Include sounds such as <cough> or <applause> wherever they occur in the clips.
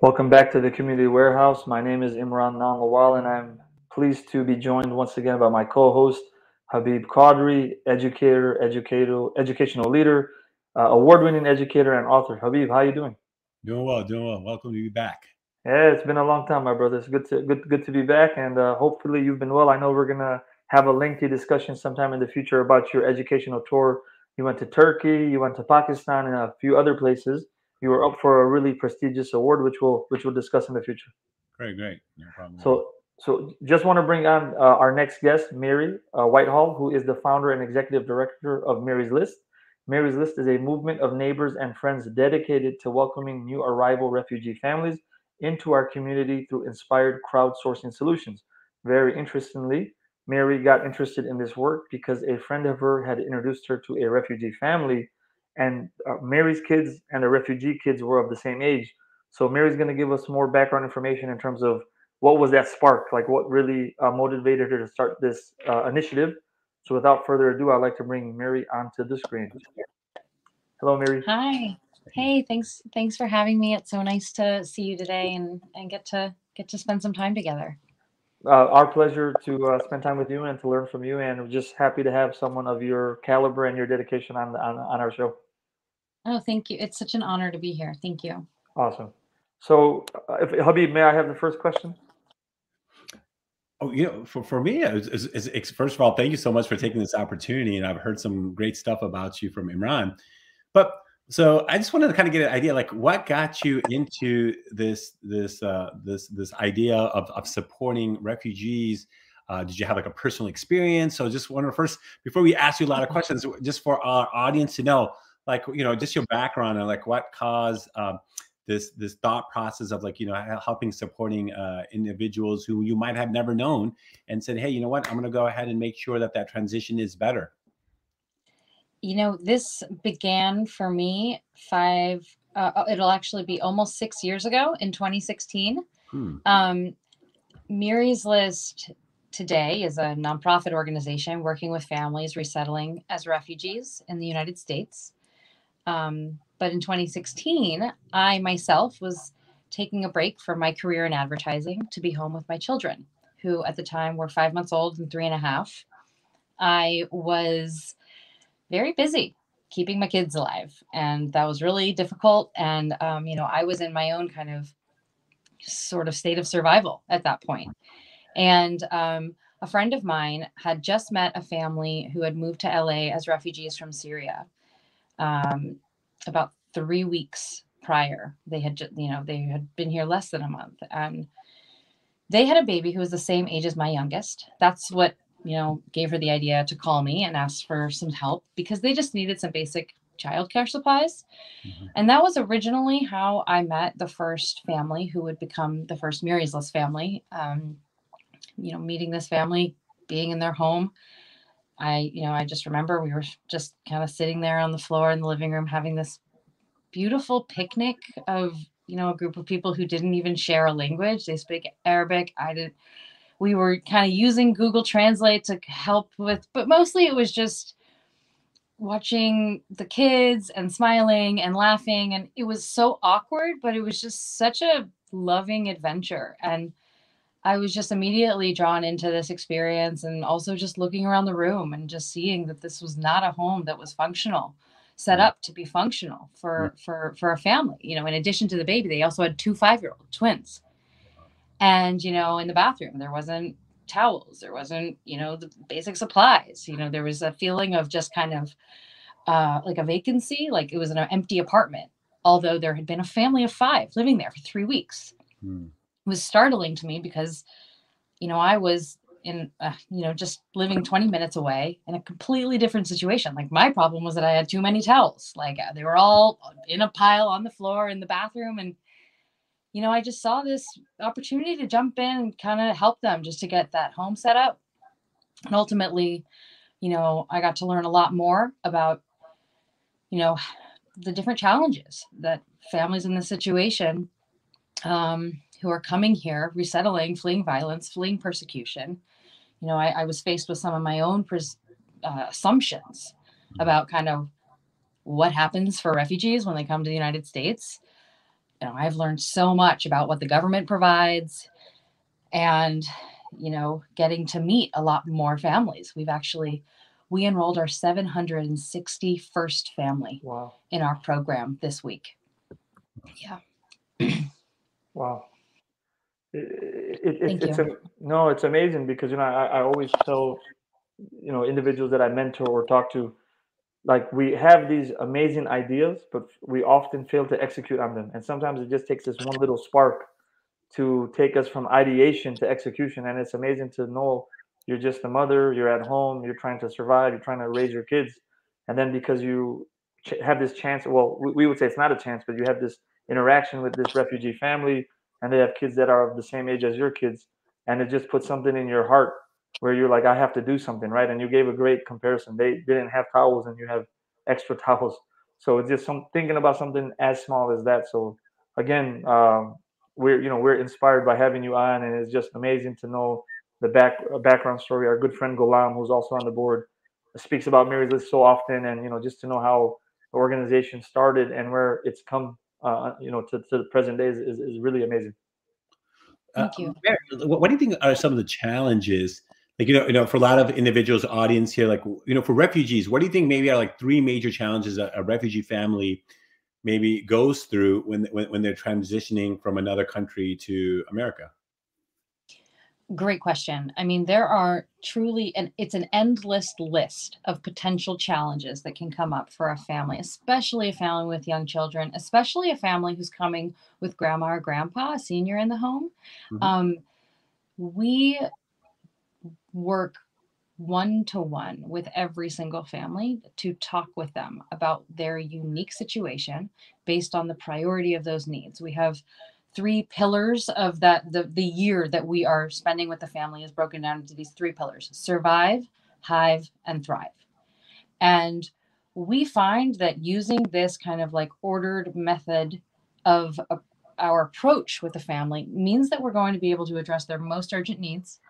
Welcome back to the Community Warehouse. My name is Imran Nanlawal, and I'm pleased to be joined once again by my co-host Habib Qadri, educator, educator, educational leader, uh, award-winning educator, and author. Habib, how are you doing? Doing well, doing well. Welcome to be back. Yeah, it's been a long time, my brother. It's good to good good to be back, and uh, hopefully you've been well. I know we're gonna have a lengthy discussion sometime in the future about your educational tour. You went to Turkey, you went to Pakistan, and a few other places. You were up for a really prestigious award, which we'll which we'll discuss in the future. Great, great, no problem. So, so just want to bring on uh, our next guest, Miry uh, Whitehall, who is the founder and executive director of Miry's List. Miry's List is a movement of neighbors and friends dedicated to welcoming new arrival refugee families into our community through inspired crowdsourcing solutions. Very interestingly, Miry got interested in this work because a friend of her had introduced her to a refugee family, and uh, Miry's kids and the refugee kids were of the same age. So Miry's going to give us more background information in terms of what was that spark, like what really uh, motivated her to start this uh, initiative. So without further ado, I'd like to bring Miry onto the screen. Hello, Miry. Hi. Hey, thanks thanks for having me. It's so nice to see you today and and get to get to spend some time together. Uh, our pleasure to uh, spend time with you and to learn from you, and we're just happy to have someone of your caliber and your dedication on on, on our show. Oh, thank you. It's such an honor to be here. Thank you. Awesome. So, uh, if Habib, may I have the first question? Oh, you know, for, for me, it's, it's, it's, first of all, thank you so much for taking this opportunity. And I've heard some great stuff about you from Imran. But so I just wanted to kind of get an idea, like what got you into this this uh, this this idea of, of supporting refugees? Uh, did you have like a personal experience? So just want to first, before we ask you a lot of questions, just for our audience to know, like you know, just your background and like what caused um, this this thought process of like you know helping supporting uh, individuals who you might have never known, and said, hey, you know what, I'm going to go ahead and make sure that that transition is better you know, this began for me five, uh, uh, it'll actually be almost six years ago in 2016. Hmm. Um, Miry's List today is a nonprofit organization working with families resettling as refugees in the United States. Um, but in 2016, I myself was taking a break from my career in advertising to be home with my children, who at the time were five months old and three and a half. I was very busy keeping my kids alive. And that was really difficult. And, um, you know, I was in my own kind of sort of state of survival at that point. And um, a friend of mine had just met a family who had moved to LA as refugees from Syria um, about three weeks prior. They had, just, you know, they had been here less than a month. And they had a baby who was the same age as my youngest. That's what you know, gave her the idea to call me and ask for some help because they just needed some basic childcare supplies. Mm-hmm. And that was originally how I met the first family who would become the first Miry's List family. Um, you know, meeting this family, being in their home. I, you know, I just remember we were just kind of sitting there on the floor in the living room having this beautiful picnic of, you know, a group of people who didn't even share a language. They speak Arabic. I didn't we were kind of using Google Translate to help with, but mostly it was just watching the kids and smiling and laughing. And it was so awkward, but it was just such a loving adventure. And I was just immediately drawn into this experience and also just looking around the room and just seeing that this was not a home that was functional set mm. up to be functional for mm. for for a family you know in addition to the baby they also had two five year old twins and you know in the bathroom there wasn't towels there wasn't you know the basic supplies. You know there was a feeling of just kind of uh, like a vacancy like it was an empty apartment although there had been a family of five living there for three weeks. Hmm. it was startling to me because you know i was in uh, you know just living 20 minutes away in a completely different situation. Like my problem was that i had too many towels. Like uh, they were all in a pile on the floor in the bathroom and you know, I just saw this opportunity to jump in and kind of help them just to get that home set up. And ultimately, you know, I got to learn a lot more about, you know, the different challenges that families in this situation um, who are coming here, resettling, fleeing violence, fleeing persecution. You know, I, I was faced with some of my own pres- uh, assumptions about kind of what happens for refugees when they come to the United States. You know, I've learned so much about what the government provides and you know, getting to meet a lot more families. We've actually we enrolled our 761st family wow. in our program this week. Yeah. <clears throat> wow. It, it, it, it's a, no, it's amazing because you know I, I always tell you know individuals that I mentor or talk to, like we have these amazing ideas, but we often fail to execute on them, and sometimes it just takes this one little spark to take us from ideation to execution. And it's amazing to know you're just a mother, you're at home, you're trying to survive, you're trying to raise your kids, and then because you have this chance, well, we would say it's not a chance, but you have this interaction with this refugee family and they have kids that are of the same age as your kids and it just puts something in your heart where you're like i have to do something right and you gave a great comparison they didn't have towels and you have extra <laughs> towels so it's just some thinking about something as small as that so again um, we're you know we're inspired by having you on and it's just amazing to know the back uh, background story our good friend golam who's also on the board speaks about miry's list so often and you know just to know how the organization started and where it's come uh, you know, to, to the present day is, is, is really amazing. Thank you. Uh, what, what do you think are some of the challenges? Like you know, you know, for a lot of individuals, audience here, like you know, for refugees, what do you think maybe are like three major challenges a, a refugee family maybe goes through when, when when they're transitioning from another country to America? Great question. I mean, there are truly, and it's an endless list of potential challenges that can come up for a family, especially a family with young children, especially a family who's coming with grandma or grandpa, a senior in the home. Mm-hmm. Um, we work one to one with every single family to talk with them about their unique situation based on the priority of those needs. We have three pillars of that the, the year that we are spending with the family is broken down into these three pillars survive hive and thrive and we find that using this kind of like ordered method of uh, our approach with the family means that we're going to be able to address their most urgent needs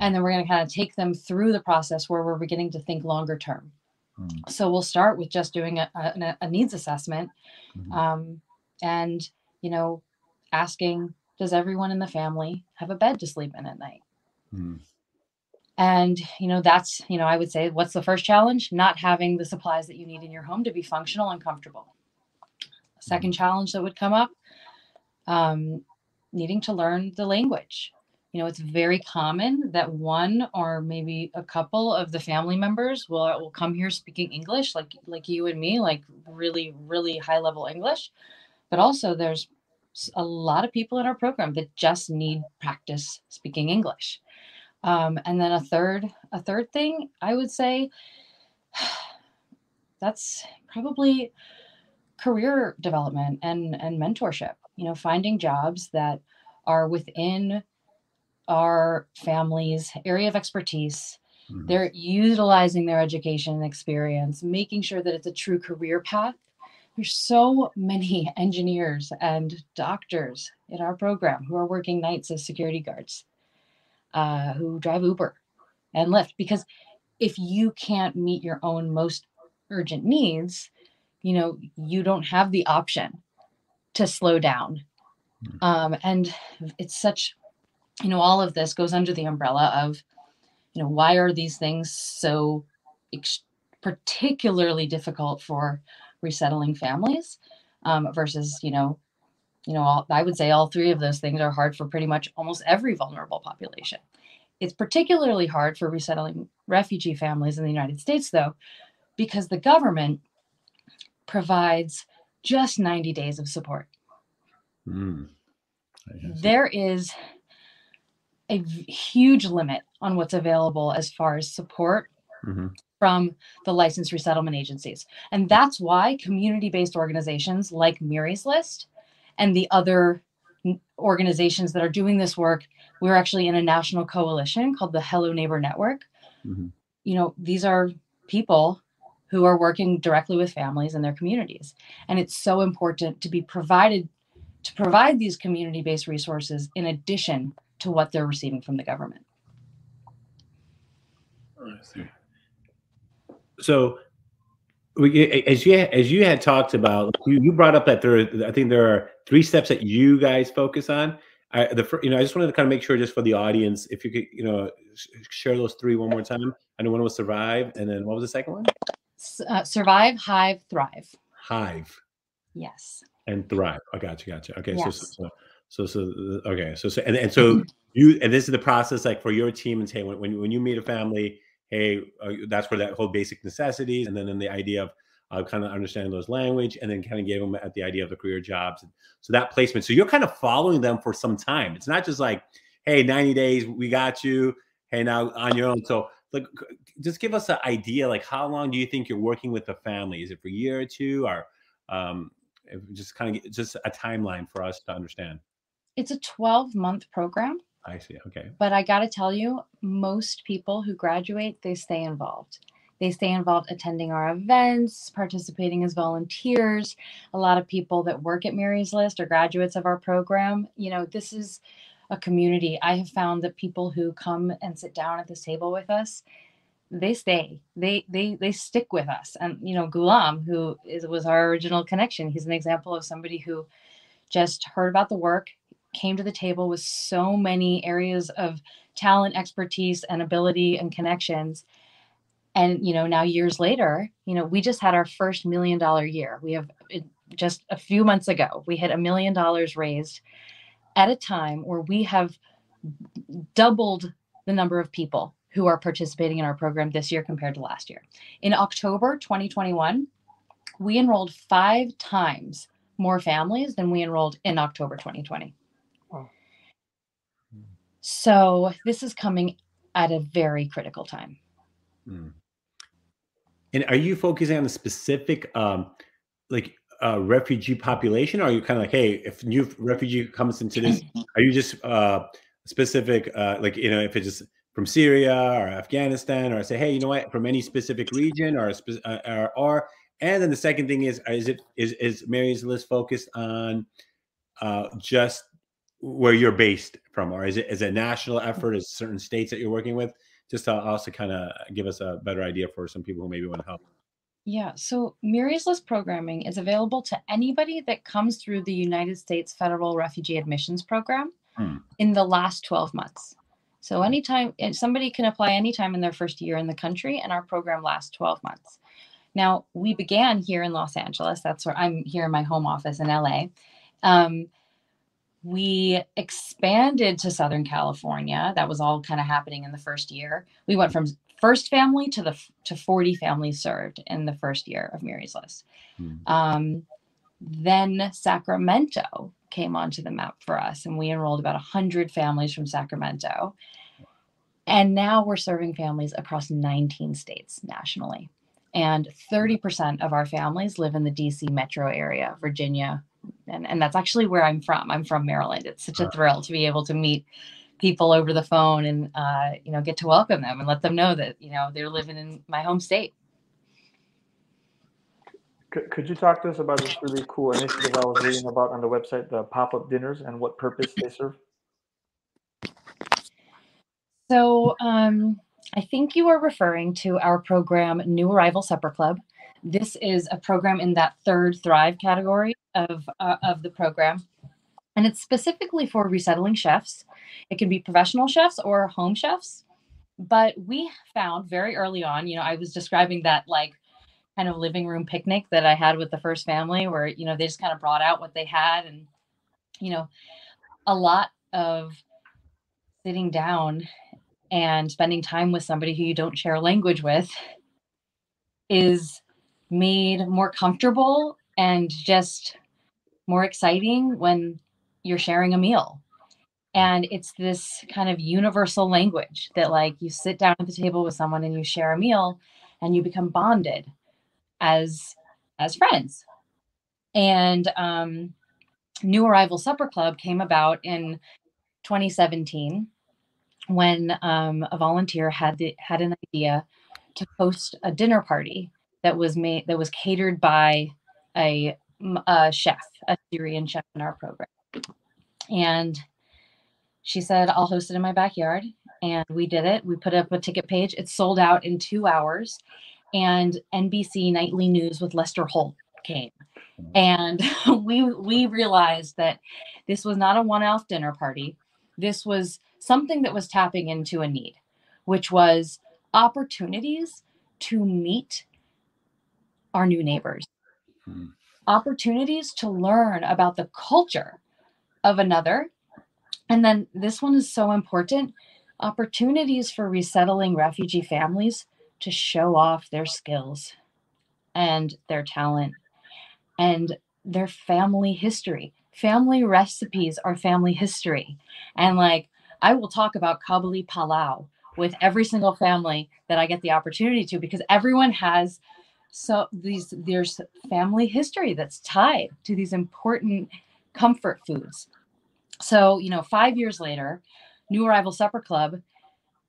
and then we're going to kind of take them through the process where we're beginning to think longer term mm-hmm. so we'll start with just doing a, a, a needs assessment mm-hmm. um, and you know asking, does everyone in the family have a bed to sleep in at night? Mm. And, you know, that's, you know, I would say, what's the first challenge? Not having the supplies that you need in your home to be functional and comfortable. Second mm. challenge that would come up, um, needing to learn the language. You know, it's very common that one or maybe a couple of the family members will, will come here speaking English, like like you and me, like really, really high level English. But also there's a lot of people in our program that just need practice speaking English. Um, and then a third, a third thing I would say, <sighs> that's probably career development and and mentorship. You know, finding jobs that are within our family's area of expertise. Mm-hmm. They're utilizing their education and experience, making sure that it's a true career path there's so many <laughs> engineers and doctors in our program who are working nights as security guards, uh, who drive Uber and Lyft. Because if you can't meet your own most urgent needs, you know, you don't have the option to slow down. Hmm. Um, and it's such, you know, all of this goes under the umbrella of, you know, why are these things so ex- particularly difficult for resettling families um, versus you know you know all, i would say all three of those things are hard for pretty much almost every vulnerable population. It's particularly hard for resettling refugee families in the united states though because the government provides just 90 days of support. Mm. there is a huge limit on what's available as far as support mm-hmm from the licensed resettlement agencies. And that's why community based organizations like Miry's List and the other organizations that are doing this work, we're actually in a national coalition called the Hello Neighbor Network. Mm-hmm. You know, these are people who are working directly with families in their communities. And it's so important to be provided to provide these community based resources in addition to what they're receiving from the government. So as you as you had talked about, you, you brought up that there, are, I think there are three steps that you guys focus on. I, the you know, I just wanted to kind of make sure, just for the audience, if you could, you know, share those three one more time. I know one was survive, and then what was the second one? Uh, survive, hive, thrive. Hive. Yes. And thrive. I got you. Got you. Okay. Yes. So, so, so, so, so okay. So, so, and, and so mm-hmm. you, and this is the process, like for your team, and say when when, when you meet a family hey, uh, that's where that whole basic necessities, and then, then the idea of uh, kind of understanding those language, and then kind of gave them at the idea of the career jobs. And so that placement. So you're kind of following them for some time. It's not just like, hey, 90 days, we got you. Hey, now on your own. So like, just give us an idea. Like, how long do you think you're working with the family? Is it for a year or two, or um, just kind of just a timeline for us to understand? It's a 12 month program. I see. Okay. But I got to tell you, most people who graduate, they stay involved. They stay involved attending our events, participating as volunteers. A lot of people that work at Miry's List are graduates of our program. You know, this is a community. I have found that people who come and sit down at this table with us, they stay. They they they stick with us. And you know, Gulam, who is was our original connection, he's an example of somebody who just heard about the work, came to the table with so many areas of talent, expertise, and ability and connections. And you know, now years later, you know, we just had our first million dollar year. We have just a few months ago, we hit a million dollars raised at a time where we have doubled the number of people who are participating in our program this year compared to last year. In October 2021, we enrolled five times more families than we enrolled in October 2020. So this is coming at a very critical time. Mm. And are you focusing on a specific, um, like, uh, refugee population? Or are you kind of like, hey, if new refugee comes into this, <clears throat> are you just uh, specific, uh, like, you know, if it's just from Syria or Afghanistan, or I say, hey, you know what, from any specific region or, spe- uh, or, or, and then the second thing is, is it is is Miry's list focused on uh, just where you're based from, or is it is it a national effort? Is certain states that you're working with? Just to also kind of give us a better idea for some people who maybe want to help. Yeah, so Miry's List programming is available to anybody that comes through the United States Federal Refugee Admissions Program hmm. in the last 12 months. So anytime somebody can apply anytime in their first year in the country, and our program lasts 12 months. Now we began here in Los Angeles. That's where I'm here in my home office in LA. Um, we expanded to Southern California. That was all kind of happening in the first year. We went from first family to the to 40 families served in the first year of Miry's List. Hmm. Um, then Sacramento came onto the map for us, and we enrolled about 100 families from Sacramento. And now we're serving families across 19 states nationally. And 30% of our families live in the DC metro area, Virginia, and, and that's actually where I'm from. I'm from Maryland. It's such a thrill to be able to meet people over the phone and uh, you know get to welcome them and let them know that you know they're living in my home state. Could, could you talk to us about this really cool initiative I was reading about on the website, the pop-up dinners, and what purpose they serve? So um, I think you are referring to our program, New Arrival Supper Club. This is a program in that third Thrive category of, uh, of the program. And it's specifically for resettling chefs. It can be professional chefs or home chefs. But we found very early on, you know, I was describing that like kind of living room picnic that I had with the first family where, you know, they just kind of brought out what they had. And, you know, a lot of sitting down and spending time with somebody who you don't share language with is made more comfortable and just more exciting when you're sharing a meal. And it's this kind of universal language that, like, you sit down at the table with someone and you share a meal and you become bonded as as friends. And um, New Arrival Supper Club came about in 2017 when um, a volunteer had the, had an idea to host a dinner party that was made that was catered by a, a chef, a Syrian chef in our program. And she said, I'll host it in my backyard. And we did it. We put up a ticket page. It sold out in two hours. and NBC Nightly News with Lester Holt came. And <laughs> we we realized that this was not a one-off dinner party. This was something that was tapping into a need, which was opportunities to meet our new neighbors. Hmm. Opportunities to learn about the culture of another. And then this one is so important opportunities for resettling refugee families to show off their skills and their talent and their family history. Family recipes are family history. And like, I will talk about Kabuli Palau with every single family that I get the opportunity to because everyone has so these there's family history that's tied to these important comfort foods. So, you know, 5 years later, New Arrival Supper Club,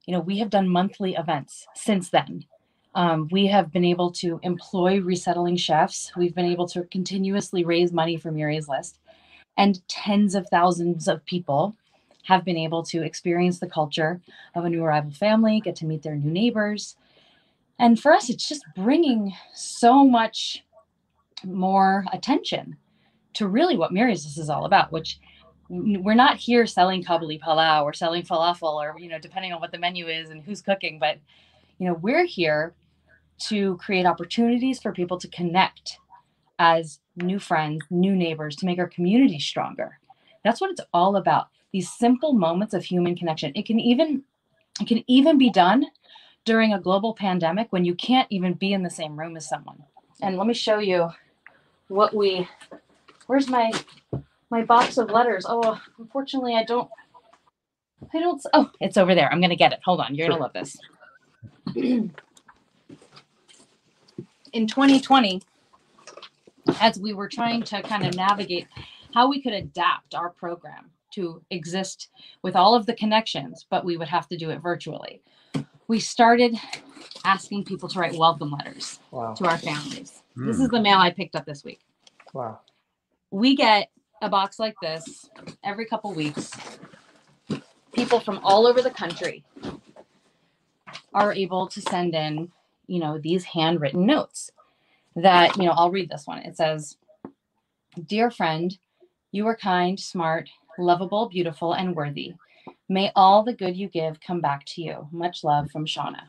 you know, we have done monthly events since then. Um, we have been able to employ resettling chefs. We've been able to continuously raise money for Miry's List. And tens of thousands of people have been able to experience the culture of a new arrival family, get to meet their new neighbors. And for us, it's just bringing so much more attention to really what List is all about, which we're not here selling kabuli palau or selling falafel or you know depending on what the menu is and who's cooking but you know we're here to create opportunities for people to connect as new friends new neighbors to make our community stronger. That's what it's all about these simple moments of human connection. It can even it can even be done during a global pandemic when you can't even be in the same room as someone and let me show you what we where's my my box of letters. Oh, unfortunately, I don't. I don't. Oh, it's over there. I'm gonna get it. Hold on. You're sure. gonna love this. <clears throat> In 2020, as we were trying to kind of navigate how we could adapt our program to exist with all of the connections, but we would have to do it virtually. We started asking people to write welcome letters wow. to our families. Mm. This is hmm. the mail I picked up this week. Wow. We get a box like this every couple weeks. People from all over the country are able to send in, you know, these handwritten notes that, you know, I'll read this one. It says, Dear friend, you are kind, smart, lovable, beautiful, and worthy. May all the good you give come back to you. Much love from Shauna.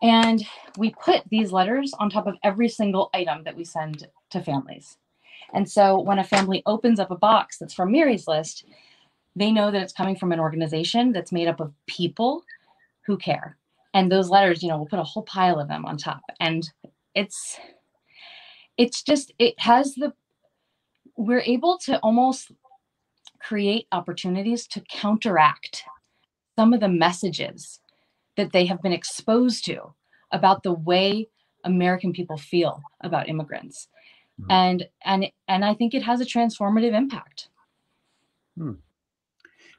And we put these letters on top of every single item that we send to families. And so when a family opens up a box that's from Miry's list, they know that it's coming from an organization that's made up of people who care. And those letters, you know, we'll put a whole pile of them on top. And it's it's just it has the we're able to almost create opportunities to counteract some of the messages that they have been exposed to about the way American people feel about immigrants. Mm-hmm. And and and I think it has a transformative impact. Hmm.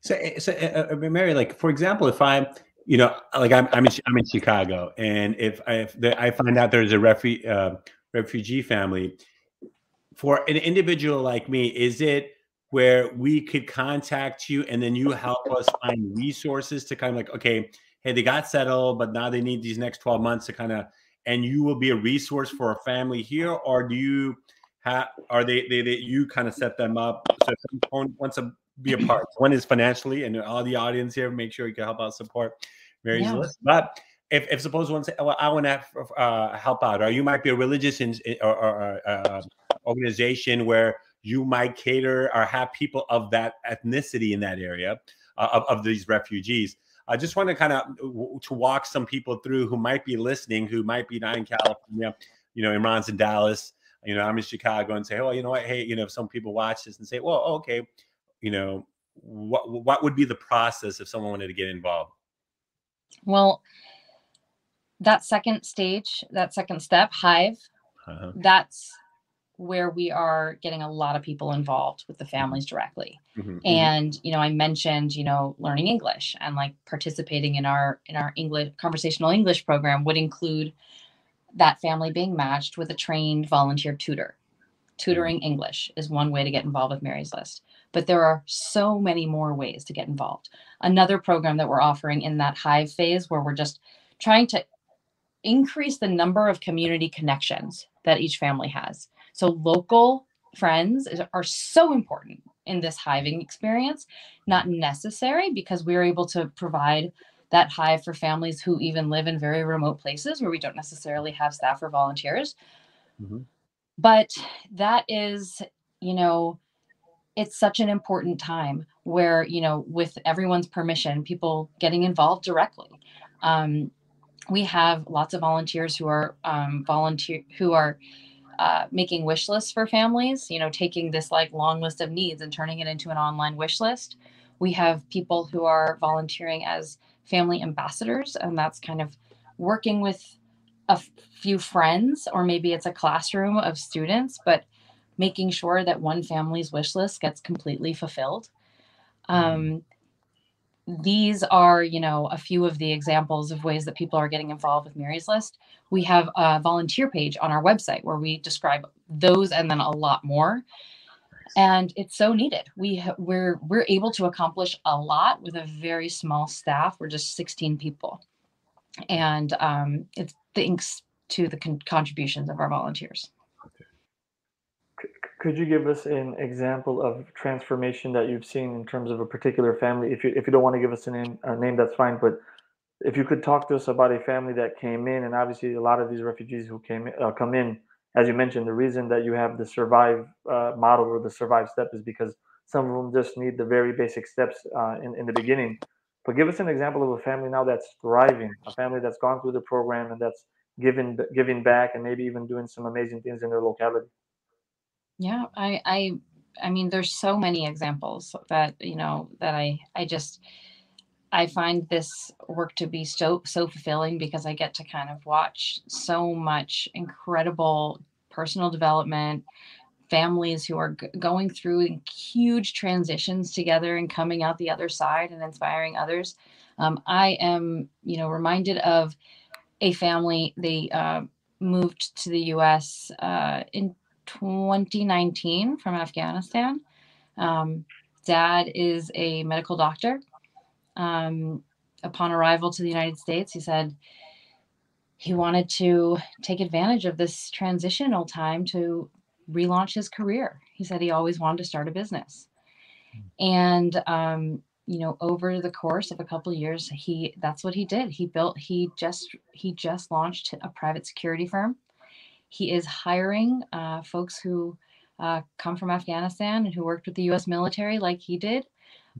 So, eh, so uh, Miry, like for example, if I'm, you know, like I'm, I'm in, I'm in Chicago, and if I, if the, I find out there's a refugee uh, refugee family, for an individual like me, is it where we could contact you and then you help us find resources to kind of like, okay, hey, they got settled, but now they need these next 12 months to kind of and you will be a resource for a family here, or do you have are they they, they you kind of set them up so if someone wants to be a <clears throat> part? One is financially, and all the audience here, make sure you can help out support Miry's yeah. list. But if, if suppose one say, well, I want to uh, help out, or you might be a religious in, or, or uh, organization where you might cater or have people of that ethnicity in that area uh, of, of these refugees. I just want to kind of to walk some people through who might be listening, who might be not in California. You know, Imran's in Dallas. You know, I'm in Chicago, and say, oh, you know what? Hey, you know, some people watch this and say, well, okay, you know, what what would be the process if someone wanted to get involved? Well, that second stage, that second step, Hive, uh-huh. that's where we are getting a lot of people involved with the mm-hmm. families directly mm-hmm, mm-hmm, and you know i mentioned you know learning english and like participating in our in our english conversational english program would include that family being matched with a trained volunteer tutor tutoring mm-hmm. english is one way to get involved with miry's list but there are so many more ways to get involved another program that we're offering in that hive phase where we're just trying to increase the number of community connections that each family has. So local friends are so important in this hiving experience, not necessary because we're able to provide that hive for families who even live in very remote places where we don't necessarily have staff or volunteers. Mm-hmm. But that is, you know, it's such an important time where, you know, with everyone's permission, people getting involved directly. Um, we have lots of volunteers who are um, volunteer who are uh, making wish lists for families you know taking this like long list of needs and turning it into an online wish list we have people who are volunteering as family ambassadors and that's kind of working with a few friends or maybe it's a classroom of students but making sure that one family's wish list gets completely fulfilled mm-hmm. um, these are, you know, a few of the examples of ways that people are getting involved with Miry's List. We have a volunteer page on our website where we describe those and then a lot more. And it's so needed. We we're we're able to accomplish a lot with a very small staff. We're just 16 people, and um, it's thanks to the con- contributions of our volunteers could you give us an example of transformation that you've seen in terms of a particular family? If you if you don't want to give us a name, a name that's fine. But if you could talk to us about a family that came in, and obviously a lot of these refugees who came uh, come in, as you mentioned, the reason that you have the survive uh, model or the survive step is because some of them just need the very basic steps uh, in in the beginning. But give us an example of a family now that's thriving, a family that's gone through the program and that's giving giving back, and maybe even doing some amazing things in their locality. Yeah, I I I mean there's so many examples that, you know, that I I just I find this work to be so so fulfilling because I get to kind of watch so much incredible personal development, families who are g- going through huge transitions together and coming out the other side and inspiring others. Um, I am, you know, reminded of a family. They uh, moved to the U.S. Uh, in 2019 from Afghanistan. Um, dad is a medical doctor. Um, upon arrival to the United States, he said he wanted to take advantage of this transitional time to relaunch his career. He said he always wanted to start a business. And um, you know, over the course of a couple of years, he that's what he did. He built he just he just launched a private security firm he is hiring uh, folks who uh, come from Afghanistan and who worked with the US military like he did,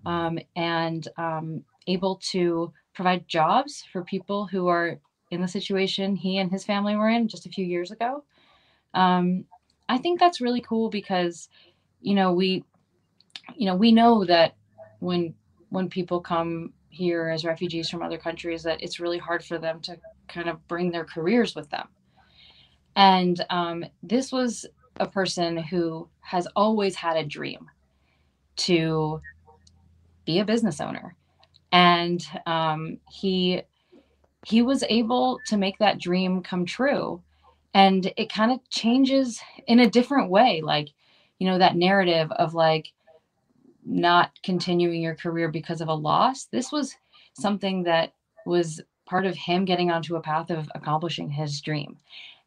mm-hmm. um, and um, able to provide jobs for people who are in the situation he and his family were in just a few years ago. Um, I think that's really cool because, you know, we, you know, we know that when when people come here as refugees from other countries, that it's really hard for them to kind of bring their careers with them. And um, this was a person who has always had a dream to be a business owner. And um, he he was able to make that dream come true. And it kind of changes in a different way. Like, you know, that narrative of like not continuing your career because of a loss. This was something that was part of him getting onto a path of accomplishing his dream.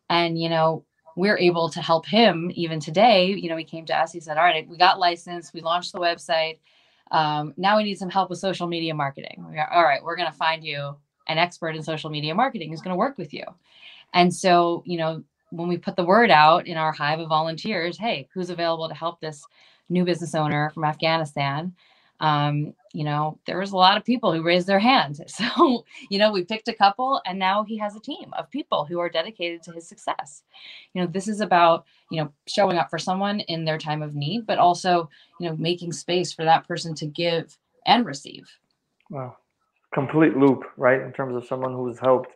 And, you know, we're able to help him even today. You know, he came to us, he said, All right, we got licensed, we launched the website. Um, now we need some help with social media marketing. We got, All right, we're going to find you an expert in social media marketing who's going to work with you. And so, you know, when we put the word out in our hive of volunteers, hey, who's available to help this new business owner from Afghanistan? Um, you know, there was a lot of people who raised their hands. <laughs> So, you know, we picked a couple and now he has a team of people who are dedicated to his success. You know, this is about, you know, showing up for someone in their time of need, but also, you know, making space for that person to give and receive. Wow. Complete loop, right? In terms of someone who's helped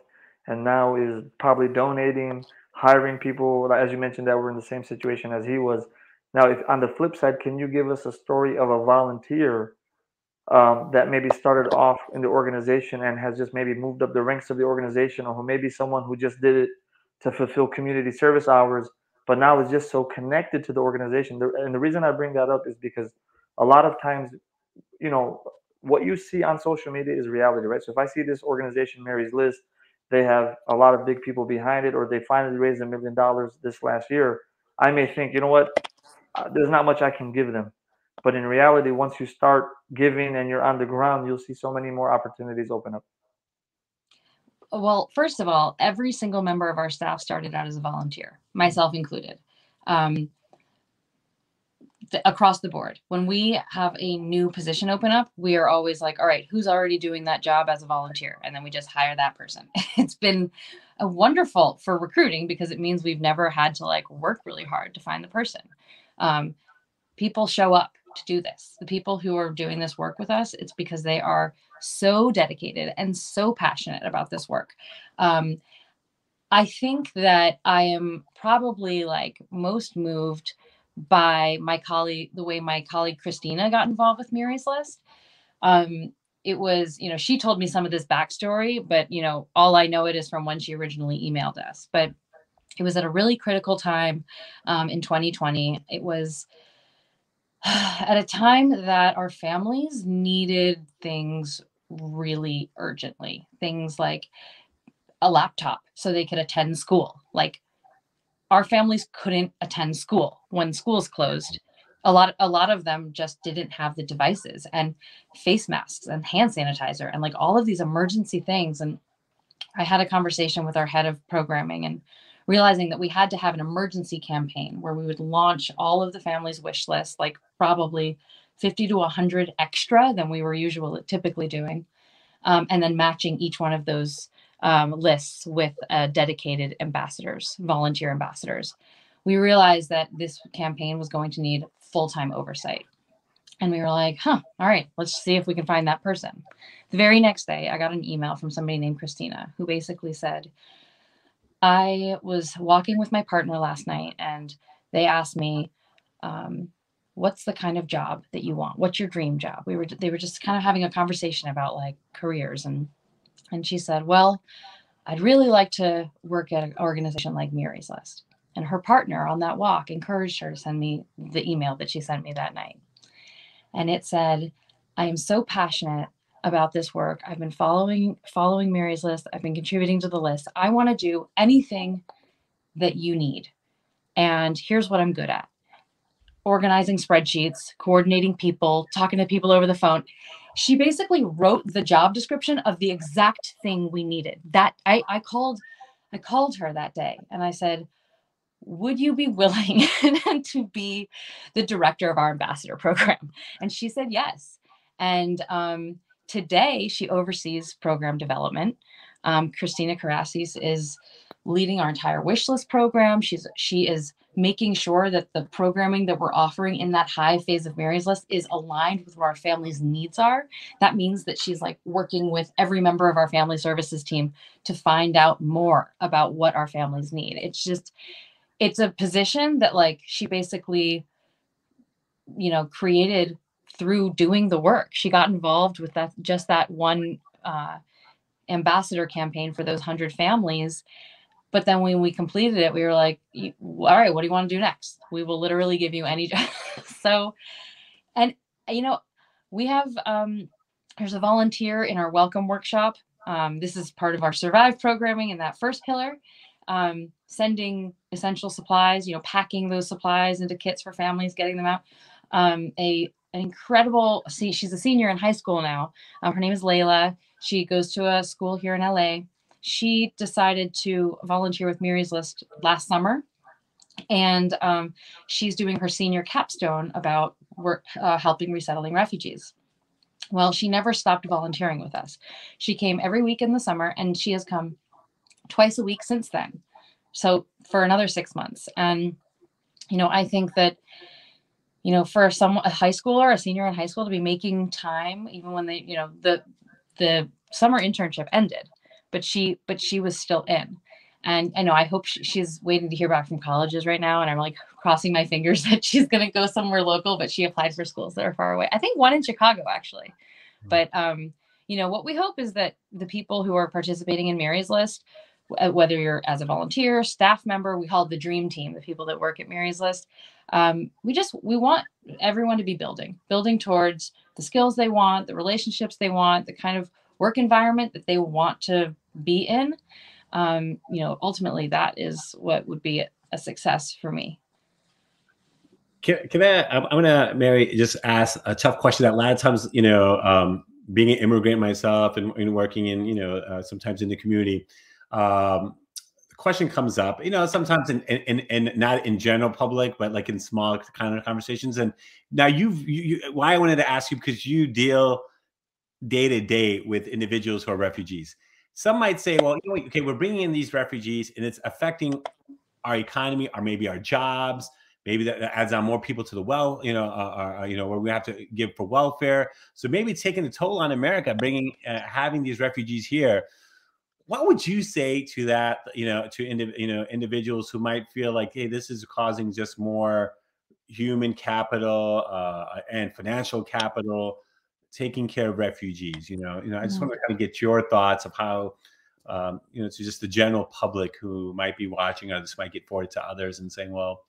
and now is probably donating, hiring people, as you mentioned, that were in the same situation as he was. Now, if on the flip side, can you give us a story of a volunteer um, that maybe started off in the organization and has just maybe moved up the ranks of the organization, or who maybe someone who just did it to fulfill community service hours, but now is just so connected to the organization. And the reason I bring that up is because a lot of times, you know, what you see on social media is reality, right? So if I see this organization, Miry's List, they have a lot of big people behind it, or they finally raised a million dollars this last year, I may think, you know what, uh, there's not much I can give them. But in reality, once you start giving and you're on the ground, you'll see so many more opportunities open up. Well, first of all, every single member of our staff started out as a volunteer, myself included. Um, across the board. When we have a new position open up, we are always like, all right, who's already doing that job as a volunteer? And then we just hire that person. <laughs> It's been wonderful for recruiting because it means we've never had to like work really hard to find the person. Um, people show up to do this. The people who are doing this work with us, it's because they are so dedicated and so passionate about this work. Um, I think that I am probably like most moved by my colleague, the way my colleague Christina got involved with Miry's List. Um, it was, you know, she told me some of this backstory, but you know, all I know it is from when she originally emailed us. But it was at a really critical time um, in 2020. It was <sighs> at a time that our families needed things really urgently. Things like a laptop so they could attend school, like our families couldn't attend school when schools closed a lot a lot of them just didn't have the devices and face masks and hand sanitizer and like all of these emergency things and i had a conversation with our head of programming and realizing that we had to have an emergency campaign where we would launch all of the families wish list like probably 50 to 100 extra than we were usually typically doing um, and then matching each one of those um, lists with uh, dedicated ambassadors, volunteer ambassadors. We realized that this campaign was going to need full time oversight. And we were like, huh, all right, let's see if we can find that person. The very next day, I got an email from somebody named Christina who basically said, I was walking with my partner last night and they asked me, um, what's the kind of job that you want? What's your dream job? We were, they were just kind of having a conversation about like careers and and she said, Well, I'd really like to work at an organization like Miry's List. And her partner on that walk encouraged her to send me the email that she sent me that night. And it said, I am so passionate about this work. I've been following following Miry's list. I've been contributing to the list. I want to do anything that you need. And here's what I'm good at. Organizing spreadsheets, coordinating people, talking to people over the phone she basically wrote the job description of the exact thing we needed. That I, I called, I called her that day and I said, would you be willing <laughs> to be the director of our ambassador program? And she said yes. And um, today she oversees program development. Um, Christina Karasis is leading our entire wish list program. She's she is making sure that the programming that we're offering in that high phase of Miry's List is aligned with what our family's needs are. That means that she's like working with every member of our family services team to find out more about what our families need. It's just, it's a position that like she basically, you know, created through doing the work. She got involved with that, just that one uh, ambassador campaign for those 100 families but then when we completed it, we were like, all right, what do you want to do next? We will literally give you any <laughs> job. so, and you know, we have, um, there's a volunteer in our welcome workshop. Um, this is part of our survive programming in that first pillar. Um, sending essential supplies, you know, packing those supplies into kits for families, getting them out. Um, a an incredible, see, she's a senior in high school now. Um, her name is Layla. She goes to a school here in LA she decided to volunteer with Miry's List last summer. And um, she's doing her senior capstone about work uh, helping resettling refugees. Well, she never stopped volunteering with us. She came every week in the summer and she has come twice a week since then. So for another six months. And, you know, I think that, you know, for some a high schooler, a senior in high school to be making time, even when they, you know, the the summer internship ended but she but she was still in and I know I hope she, she's waiting to hear back from colleges right now, and I'm like crossing my fingers <laughs> that she's going to go somewhere local. But she applied for schools that are far away. I think one in Chicago actually. Hmm. But um, you know what we hope is that the people who are participating in Miry's List, whether you're as a volunteer, staff member, we call it the dream team, the people that work at Miry's List. Um, we just we want everyone to be building, building towards the skills they want, the relationships they want, the kind of work environment that they want to be in, um, you know, ultimately that is what would be a success for me. Can, can I? I'm, I'm gonna Miry just ask a tough question that a lot of times, you know, um, being an immigrant myself and, and working in, you know, uh, sometimes in the community, um, the question comes up, you know, sometimes in, in, in, not in general public, but like in small kind of conversations. And now you've, you, you, why I wanted to ask you, because you deal day to day with individuals who are refugees. Some might say, well, you know, okay, we're bringing in these refugees and it's affecting our economy or maybe our jobs maybe that adds on more people to the well you know uh, uh, you know where we have to give for welfare so maybe taking a toll on america bringing uh, having these refugees here what would you say to that you know to indi- you know individuals who might feel like hey this is causing just more human capital uh, and financial capital taking care of refugees you know you know i just mm-hmm. want to kind of get your thoughts of how um, you know to just the general public who might be watching or this might get forwarded to others and saying well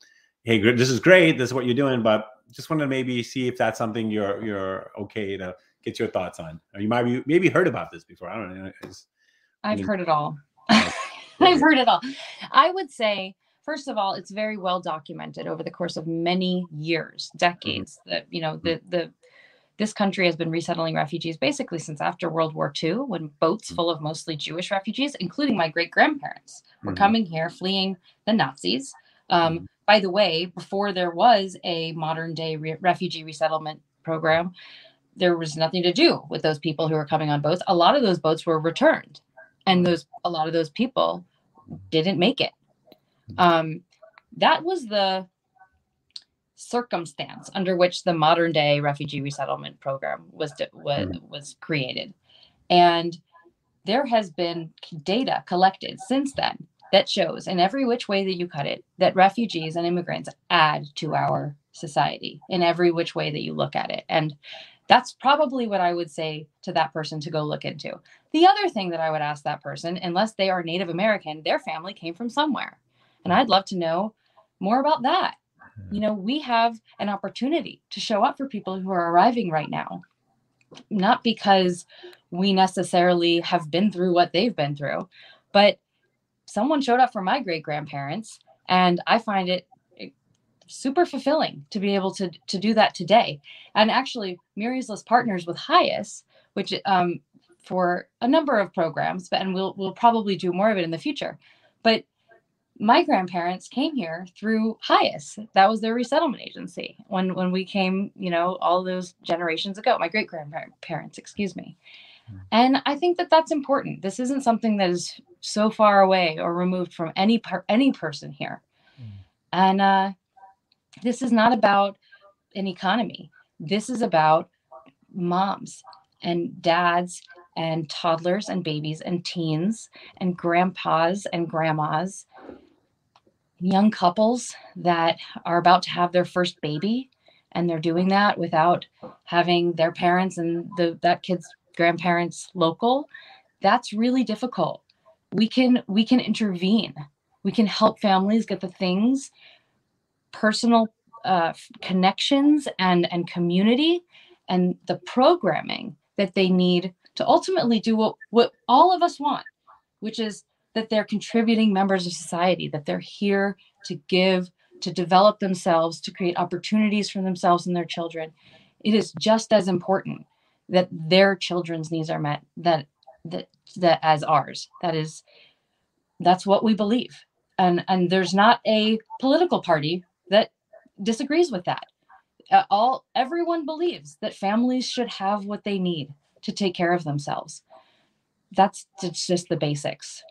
hey, this is great. This is what you're doing, but just want to maybe see if that's something you're you're okay to get your thoughts on. Or you might be maybe heard about this before. I don't know. It's, I've heard it all. <laughs> I've heard it all. I would say, first of all, it's very well documented over the course of many years, decades, mm-hmm. that you know the the this country has been resettling refugees basically since after World War II, when boats mm-hmm. full of mostly Jewish refugees, including my great grandparents, were mm-hmm. coming here fleeing the Nazis. Um, mm-hmm by the way, before there was a modern day re- refugee resettlement program, there was nothing to do with those people who were coming on boats. A lot of those boats were returned, and those a lot of those people didn't make it. Um, that was the circumstance under which the modern day refugee resettlement program was was, hmm. was created, and there has been data collected since then that shows in every which way that you cut it that refugees and immigrants add to our society in every which way that you look at it. And that's probably what I would say to that person to go look into. The other thing that I would ask that person, unless they are Native American, their family came from somewhere. And I'd love to know more about that. You know, we have an opportunity to show up for people who are arriving right now, not because we necessarily have been through what they've been through, but someone showed up for my great grandparents and i find it super fulfilling to be able to to do that today and actually Miry's List partners with HIAS which um, for a number of programs but and we'll we'll probably do more of it in the future but my grandparents came here through HIAS. That was their resettlement agency when when we came, you know, all those generations ago. My great grandparents, excuse me. Hmm. And I think that that's important. This isn't something that is so far away or removed from any part any person here mm. and uh, this is not about an economy. This is about moms and dads and toddlers and babies and teens and grandpas and grandmas young couples that are about to have their first baby and they're doing that without having their parents and the that kid's grandparents local. That's really difficult. We can we can intervene. We can help families get the things personal uh, connections and and community and the programming that they need to ultimately do what what all of us want which is that they're contributing members of society that they're here to give to develop themselves to create opportunities for themselves and their children it is just as important that their children's needs are met that that that as ours. That is that's what we believe. And and there's not a political party disagrees with that. Uh, all everyone believes that families should have what they need to take care of themselves. That's just the basics.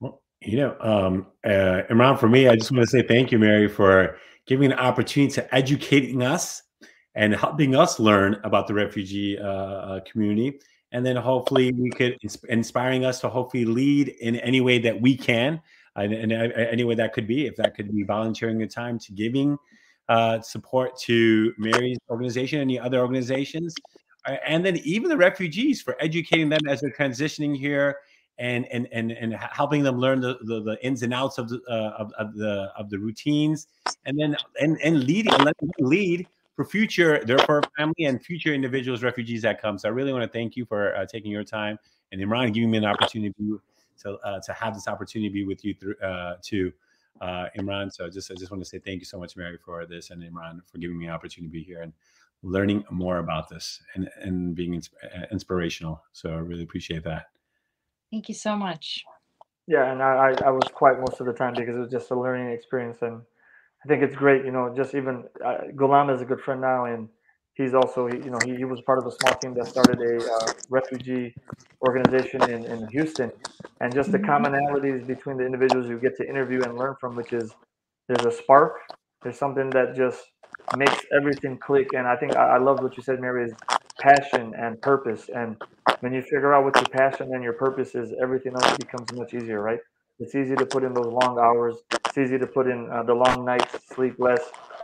Well, you know, um, uh, Imran, for me, I just want to say thank you, Mary, for giving an opportunity to educating us and helping us learn about the refugee uh, uh, community. And then hopefully we could inspiring us to hopefully lead in any way that we can, and, and that could be. If that could be volunteering your time to giving uh, support to Mary's organization, any other organizations, uh, and then even the refugees for educating them as they're transitioning here and and and, and helping them learn the, the, the ins and outs of the uh, of, of, the of the routines and then and and leading let them lead for future, there for family and future individuals, refugees that come. So I really want to thank you for uh, taking your time and Imran giving me an opportunity to uh, to have this opportunity to be with you through uh, to uh, Imran. So just I just want to say thank you so much, Mary, for this, and Imran for giving me an opportunity to be here and learning more about this and and being insp- inspirational. So I really appreciate that. Thank you so much. Yeah, and I, I was quiet most of the time because it was just a learning experience, and I think it's great. You know, just even uh, Ghulam is a good friend now, and he's also you know he, he was part of a small team that started a uh, refugee organization in, in Houston, and just the mm-hmm. commonalities between the individuals you get to interview and learn from, which is there's a spark, there's something that just makes everything click. And I think I, I love what you said, Mary, is passion and purpose. And when you figure out what your passion and your purpose is, everything else becomes much easier, right? It's easy to put in those long hours. It's easy to put in uh, the long nights, sleep less,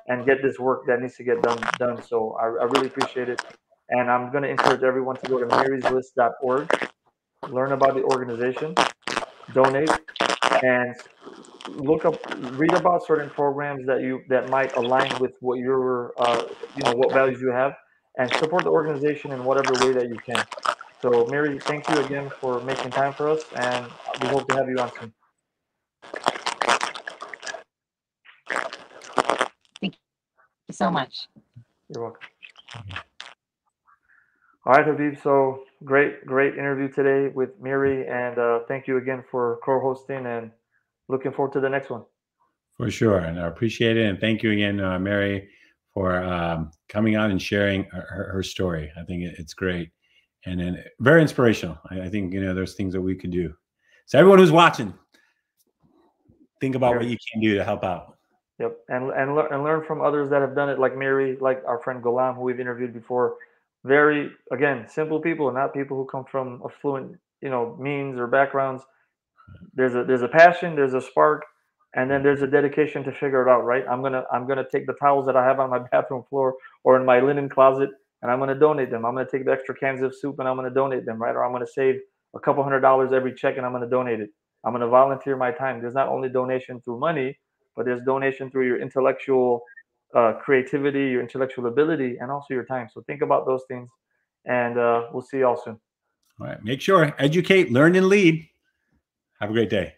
and get this work that needs to get done. Done. So I, I really appreciate it, and I'm going to encourage everyone to go to maryslist.org, learn about the organization, donate, and look up, read about certain programs that you that might align with what your, uh, you know, what values you have, and support the organization in whatever way that you can. So, Mary, thank you again for making time for us, and we hope to have you on soon. Thank you so much. You're welcome. All right, Habib. So great, great interview today with Miry, and uh, thank you again for co-hosting. And looking forward to the next one. For sure, and I appreciate it, and thank you again, uh, Mary, for um, coming on and sharing her, her story. I think it's great and then very inspirational. I, I, think you know there's things that we could do. So everyone who's watching, think about what you can do to help out. Yep, and and learn and learn from others that have done it, like Mary, like our friend Ghulam, who we've interviewed before. Very again simple people, not people who come from affluent, you know, means or backgrounds. There's a there's a passion, there's a spark, and then there's a dedication to figure it out. Right? I'm gonna I'm gonna take the towels that I have on my <laughs> bathroom floor or in my linen closet and I'm to donate them. I'm to take the extra cans of soup and I'm to donate them, right? Or I'm to save a couple hundred dollars every check and I'm to donate it. I'm to volunteer my time. There's not only donation through money, but there's donation through your intellectual uh, creativity, your intellectual ability, and also your time. So think about those things, and uh, we'll see y'all soon. All right. Make sure educate, learn, and lead. Have a great day.